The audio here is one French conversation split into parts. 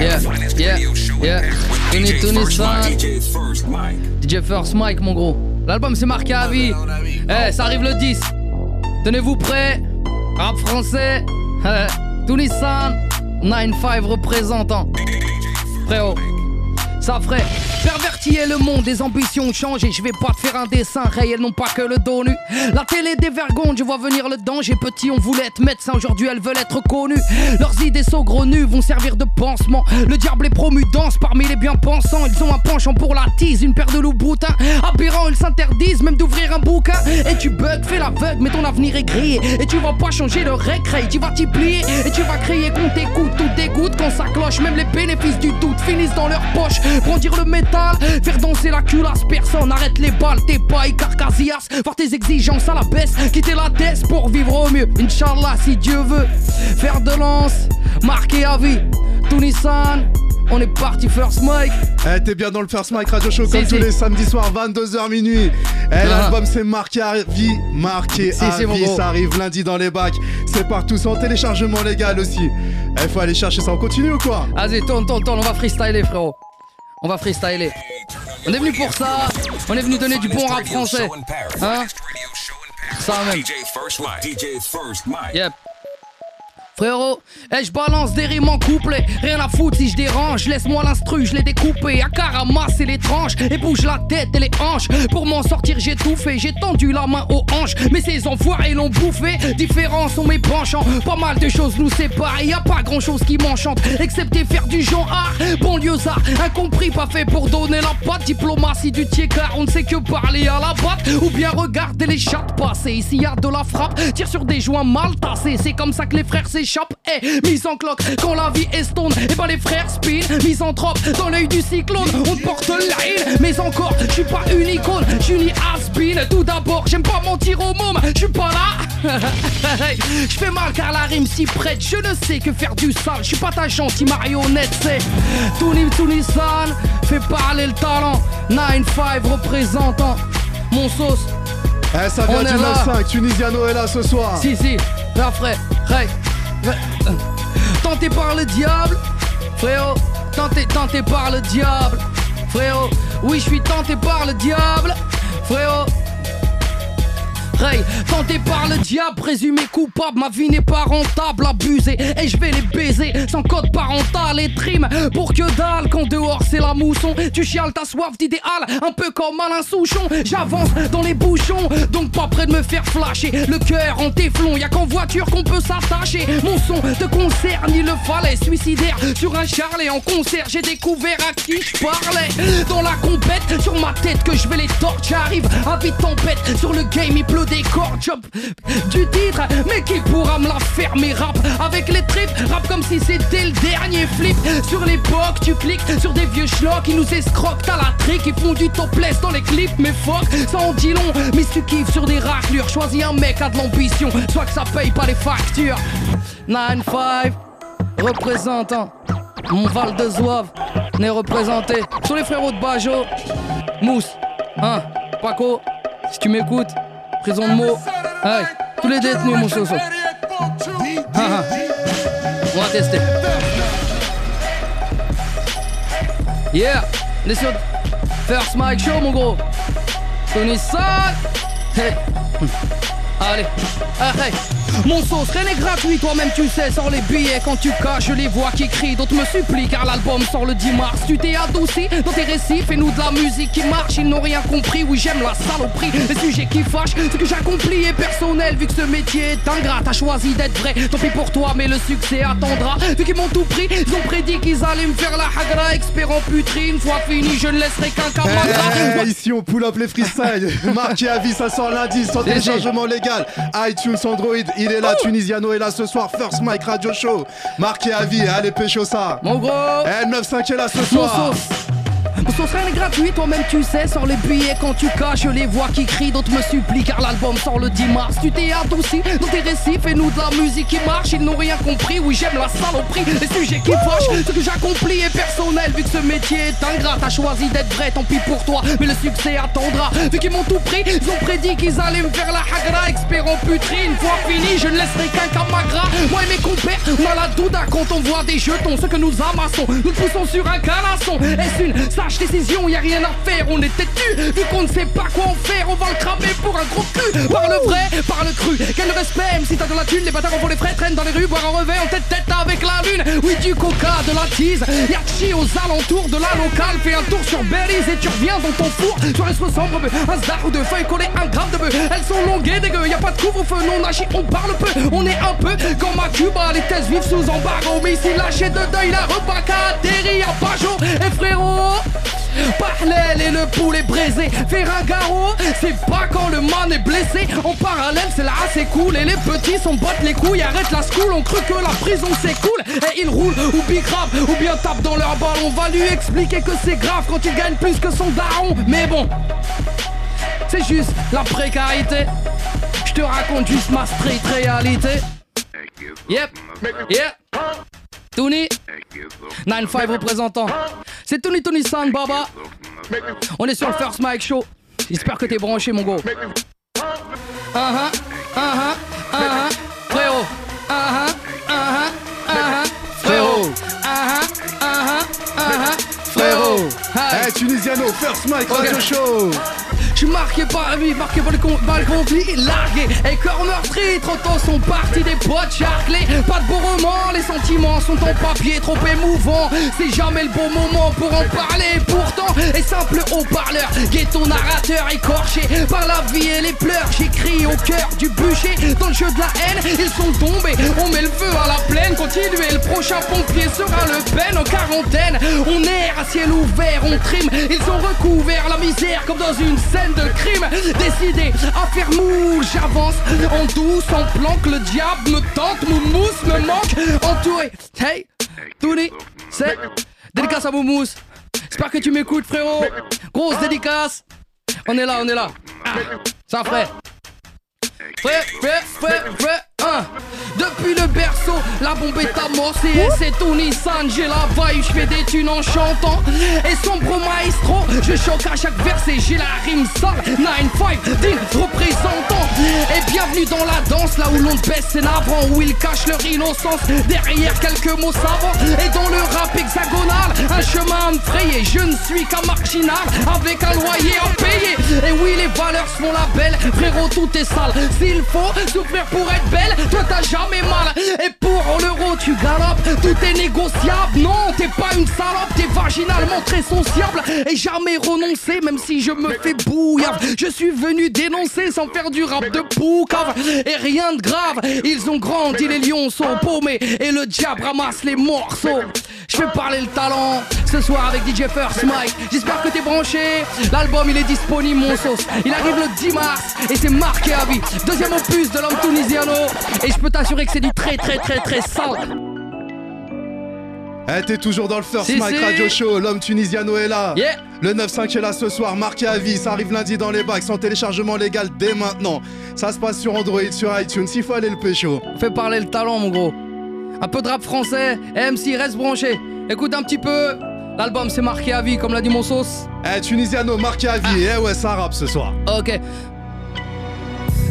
Yeah, yeah, yeah. Tony Tony San. DJ First Mike, mon gros. L'album c'est marqué à vie. Eh, ça arrive le 10. Tenez-vous prêts. Rap français. Tony San. 9-5 représentant. Frérot. Ça ferait perverti le monde, des ambitions changent et je vais pas te faire un dessin réel, non pas que le dos nu. La télé dévergonde, je vois venir le danger. Petit, on voulait être médecin, aujourd'hui elles veulent être connues. Leurs idées saugrenues vont servir de pansement. Le diable est promu danse parmi les bien pensants. Ils ont un penchant pour la tise, une paire de loups boutins. Aberrant, ils s'interdisent même d'ouvrir un bouquin. Et tu bugs, fais l'aveugle, mais ton avenir est grillé. Et tu vas pas changer le récré, tu vas t'y plier. Et tu vas crier qu'on t'écoute, tout dégoûte quand ça cloche. Même les bénéfices du doute finissent dans leur poche. Brandir le métal, faire danser la culasse, personne arrête les balles, t'es pas carcasias. Voir tes exigences à la baisse, quitter la tête pour vivre au mieux. Inch'Allah, si Dieu veut, faire de lance, marquer à vie. Tunisan, on est parti First Mike. Eh, t'es bien dans le First Mike Radio Show comme tous les samedis soirs, 22h minuit. Eh, ah. l'album c'est marqué à vie, marqué à vie. Ça arrive lundi dans les bacs. C'est partout, c'est en téléchargement légal aussi. Eh, faut aller chercher ça. On continue ou quoi? Vas-y, tourne, tourne, tourne. On va freestyler, frérot. On va freestyler. On est venu pour ça. On est venu donner du bon rap français. Hein? Ça même. Yep. Frérot, eh, je balance des rimes en couplet. Rien à foutre si je dérange. Laisse-moi l'instru, je l'ai découpé. À ramasser les tranches et bouge la tête et les hanches. Pour m'en sortir, j'ai tout fait. J'ai tendu la main aux hanches. Mais ces enfoirés l'ont bouffé. Différents sont mes penchants. Pas mal de choses nous séparent. Y a pas grand chose qui m'enchante. Excepté faire du genre art. ça, incompris, pas fait pour donner la patte. Diplomatie du car on ne sait que parler à la batte. Ou bien regarder les chattes passer. Ici y a de la frappe. Tire sur des joints mal tassés. C'est comme ça que les frères s'échappent et mise en cloque quand la vie est stone. Et ben les frères spin, misanthrope dans l'œil du cyclone. On te porte la haine, mais encore, je suis pas une icône, je suis ni has Tout d'abord, j'aime pas mentir au môme, je suis pas là. Je fais mal car la rime s'y prête. Je ne sais que faire du sale, je suis pas ta gentille marionnette. C'est Tony Tony San, fait parler le talent. 9-5 représentant mon sauce. Eh, ça vient du 9-5, Tunisiano est là ce soir. Si, si, la frère. Tenté par le diable, frérot. Tenté, tenté par le diable, frérot. Oui, je suis tenté par le diable, frérot. Ray, tenté par le diable, présumé coupable, ma vie n'est pas rentable, abusé, et je vais les baiser sans code parental et trim pour que dalle quand dehors c'est la mousson. Tu chiales ta soif d'idéal, un peu comme Alain Souchon. J'avance dans les bouchons, donc pas près de me faire flasher. Le cœur en téflon, y a qu'en voiture qu'on peut s'attacher. Mon son te concerne, il le fallait, suicidaire sur un charlet en concert. J'ai découvert à qui je parlais dans la compète sur ma tête que je vais les torches. J'arrive à vite tempête sur le game, il pleut des cordes du titre. Mais qui pourra me la faire rap avec les tripes Rap comme si c'était le dernier flip. Sur l'époque, tu cliques sur des vieux schlocks qui nous escroquent à la trique. Ils font du topless dans les clips, mais fuck, ça en dit long. Mais tu kiffes sur des raclures, choisis un mec à de l'ambition. Soit que ça paye pas les factures. 9-5, représentant. Mon Val de Zouave n'est représenté. Sur les frérots de Bajo, Mousse, hein, Paco, si tu m'écoutes, prison de mots. Hey, tous les détenus, mon soso. Ah, ah. On va tester. Yeah, on est First Mike Show, mon gros. Tony Sad. Hey. Allez, ah, hey. Mon sauce, rien n'est gratuit, toi-même tu sais, sans les billets quand tu caches les voix qui crient. D'autres me supplient car l'album sort le 10 mars. Tu t'es adouci dans tes récits, fais-nous de la musique qui marche. Ils n'ont rien compris, oui, j'aime la saloperie. Les sujets qui fâchent, ce que j'accomplis est personnel. Vu que ce métier est ingrat, t'as choisi d'être vrai. Tant pis pour toi, mais le succès attendra. Vu qu'ils m'ont tout pris, ils ont prédit qu'ils allaient me faire la hagra. Expert en puterie, une fois fini, je ne laisserai qu'un camarade. ici, on pull up les freestyles. Marqué à vie, ça sort lundi, sans téléchargement légal. iTunes, Android, il est là, Tunisiano est là ce soir, First Mike Radio Show. Marqué à vie, allez pécho ça. Mon gros L95 est là ce soir. Ce serait est gratuit, toi-même tu sais, sors les billets quand tu caches les voix qui crient, d'autres me supplient car l'album sort le 10 mars. Tu t'es adouci dans tes récits, fais-nous de la musique qui marche, ils n'ont rien compris. Oui, j'aime la saloperie, les sujets qui fâchent. Ce que j'accomplis est personnel, vu que ce métier est ingrat. T'as choisi d'être vrai, tant pis pour toi, mais le succès attendra. Vu qu'ils m'ont tout pris, ils ont prédit qu'ils allaient me faire la hagra, expert en puterie. Une fois fini, je ne laisserai qu'un camagra. Moi et mes compères, on a la douda quand on voit des jetons, ce que nous amassons. Nous poussons sur un canasson. Est-ce une sage décision, y a rien à faire, on est têtu. Vu qu'on ne sait pas quoi en faire, on va le cramer pour un gros cul. Par le vrai, par le cru. Quel respect, même si t'as de la thune, les bâtards font les frais, traînent dans les rues, boire un revêt en tête tête avec la lune. Oui, du coca, de la tease. Yachi aux alentours de la locale. Fais un tour sur Belize et tu reviens dans ton four. Soirée sombre, un zdar ou deux feuilles collées, un gramme de bœuf. Elles sont longues et dégueu, y a pas de couvre-feu, non agit, on parle peu. On est un peu comme à Cuba, les thèses vivent sous embargo. Mais ici, lâché de deuil, la repas atterri à Pajot. Et frérot, Parlel et le poulet braisé. Ferragaro, c'est pas quand le man est blessé. En parallèle, c'est là c'est cool. Et les petits s'en battent les couilles. Arrête la school, on crut que la prison c'est cool. Et ils roulent ou grave ou bien tapent dans leur balle. On va lui expliquer que c'est grave quand il gagne plus que son daron. Mais bon, c'est juste la précarité. Je te raconte juste ma street réalité. Yep, yep. Tony 9-5 représentant. C'est Tony Tony San Baba. On est sur le First Mike Show. J'espère que t'es branché, mon go. Uh -huh, uh -huh, uh -huh. Frérot. Frérot. Frérot. Hey, Tunisiano, First Mike Radio Show. Je suis marqué par la vie, marqué par le, conflit, largué et corps meurtri. Trop tôt sont partis des potes charclés. Pas de beau roman, les sentiments sont en papier, trop émouvants. C'est jamais le bon moment pour en parler. Pourtant, et simple haut-parleur, ghetto narrateur écorché par la vie et les pleurs. J'écris au cœur du bûcher. Dans le jeu de la haine, ils sont tombés. On met le feu à la plaine. Continuez, le prochain pompier sera le peine en quarantaine. On erre à ciel ouvert, on trime. Ils ont recouvert la misère comme dans une scène de crime Décidé à faire mou J'avance en douce en plan que le diable me tente Moumous me manque. Entouré. Hey Tony C'est Dédicace à Moumous J'espère que tu m'écoutes frérot. Grosse dédicace. On est là on est là. Ça frère depuis le berceau, la bombe est amorcée. C'est Tony San, j'ai la vibe, je fais des thunes en chantant. Et sombre maestro, je choque à chaque verset, j'ai la rime sale 9-5, Dean, représentant dans la danse, là où l'on baisse ses navrants Où ils cachent leur innocence derrière quelques mots savants Et dans le rap hexagonal, un chemin frayé Je ne suis qu'un marginal avec un loyer à payer Et oui les valeurs se font la belle, frérot tout est sale S'il faut souffrir pour être belle toi t'as jamais mal. Et pour l'euro, tu galopes, tout est négociable. Non, t'es pas une salope, t'es vaginalement très sociable. Et jamais renoncer, même si je me fais bouillave. Je suis venu dénoncer sans faire du rap de Et rien de grave, ils ont grandi, les lions sont paumés. Et le diable ramasse les morceaux. Je fais parler le talent ce soir avec DJ First Mike. J'espère que t'es branché. L'album il est disponible, mon sauce. Il arrive le 10 mars et c'est marqué à vie. Deuxième opus de l'homme tunisiano. Et je peux t'assurer que c'est du très très très très sale. Eh, t'es toujours dans le First Mike Radio Show, l'homme tunisiano est là. Le 9-5 est là ce soir, marqué à vie, ça arrive lundi dans les bacs, sans téléchargement légal dès maintenant. Ça se passe sur Android, sur iTunes, s'il faut aller le pécho. Fais parler le talent, mon gros. Un peu de rap français, MC reste branché. Écoute un petit peu. L'album c'est marqué à vie, comme l'a dit mon sauce. Eh, Tunisiano, marqué à vie. Ah. Eh ouais, ça rappe ce soir. Ok.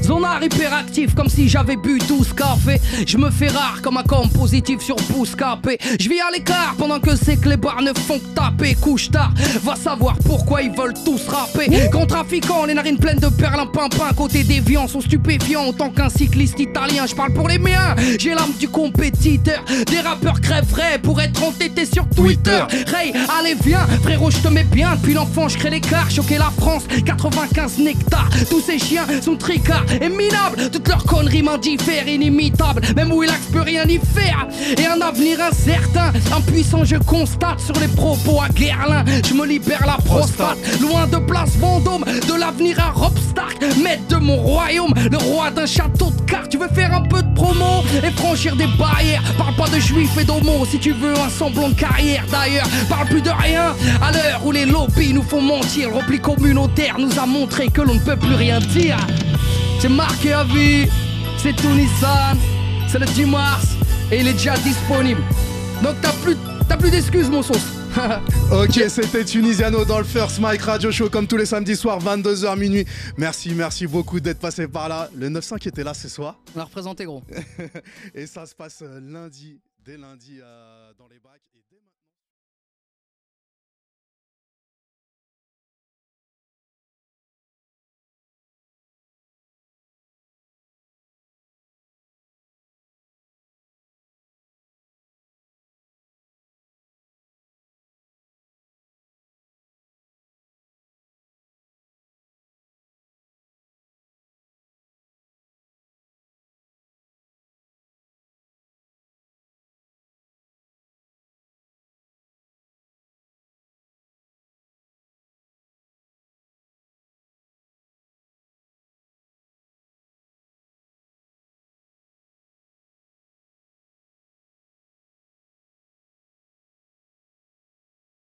Zonard hyperactif comme si j'avais bu 12 cafés. Je me fais rare comme un com positif sur Bouscapé. Je vis à l'écart pendant que ces clébards ne font que taper. Couche tard, va savoir pourquoi ils veulent tous rapper. Quand trafiquant, les narines pleines de perlimpinpin. Côté déviant, sont stupéfiants en tant qu'un cycliste italien. Je parle pour les miens, j'ai l'âme du compétiteur. Des rappeurs crèveraient pour être entêtés sur Twitter. Ray, allez viens, frérot, je te mets bien. Depuis l'enfant, je crée l'écart, choquer la France. 95 nectars, tous ces chiens sont tricards et minables. Toutes leurs conneries m'indiffèrent, inimitables. Même où il peut rien y faire. Et un avenir incertain, impuissant, je constate sur les propos à Guerlain. Je me libère la prostate, loin de place Vendôme, de l'avenir à Rob Stark, maître de mon royaume, le roi d'un château de cartes. Tu veux faire un peu de promo? Et franchir des barrières. Parle pas de juifs et d'homo si tu veux un semblant de carrière. D'ailleurs, parle plus de rien à l'heure où les lobbies nous font mentir. Le repli communautaire nous a montré que l'on ne peut plus rien dire. C'est marqué à vie, c'est tout Nissan, c'est le 10 mars et il est déjà disponible. Donc t'as plus, t'as plus d'excuses, mon sauce. ok, c'était Tunisiano dans le First Mike Radio Show comme tous les samedis soirs, 22h minuit. Merci, merci beaucoup d'être passé par là. Le 900 qui était là ce soir. On a représenté gros. et ça se passe euh, lundi, dès lundi euh, dans les bacs.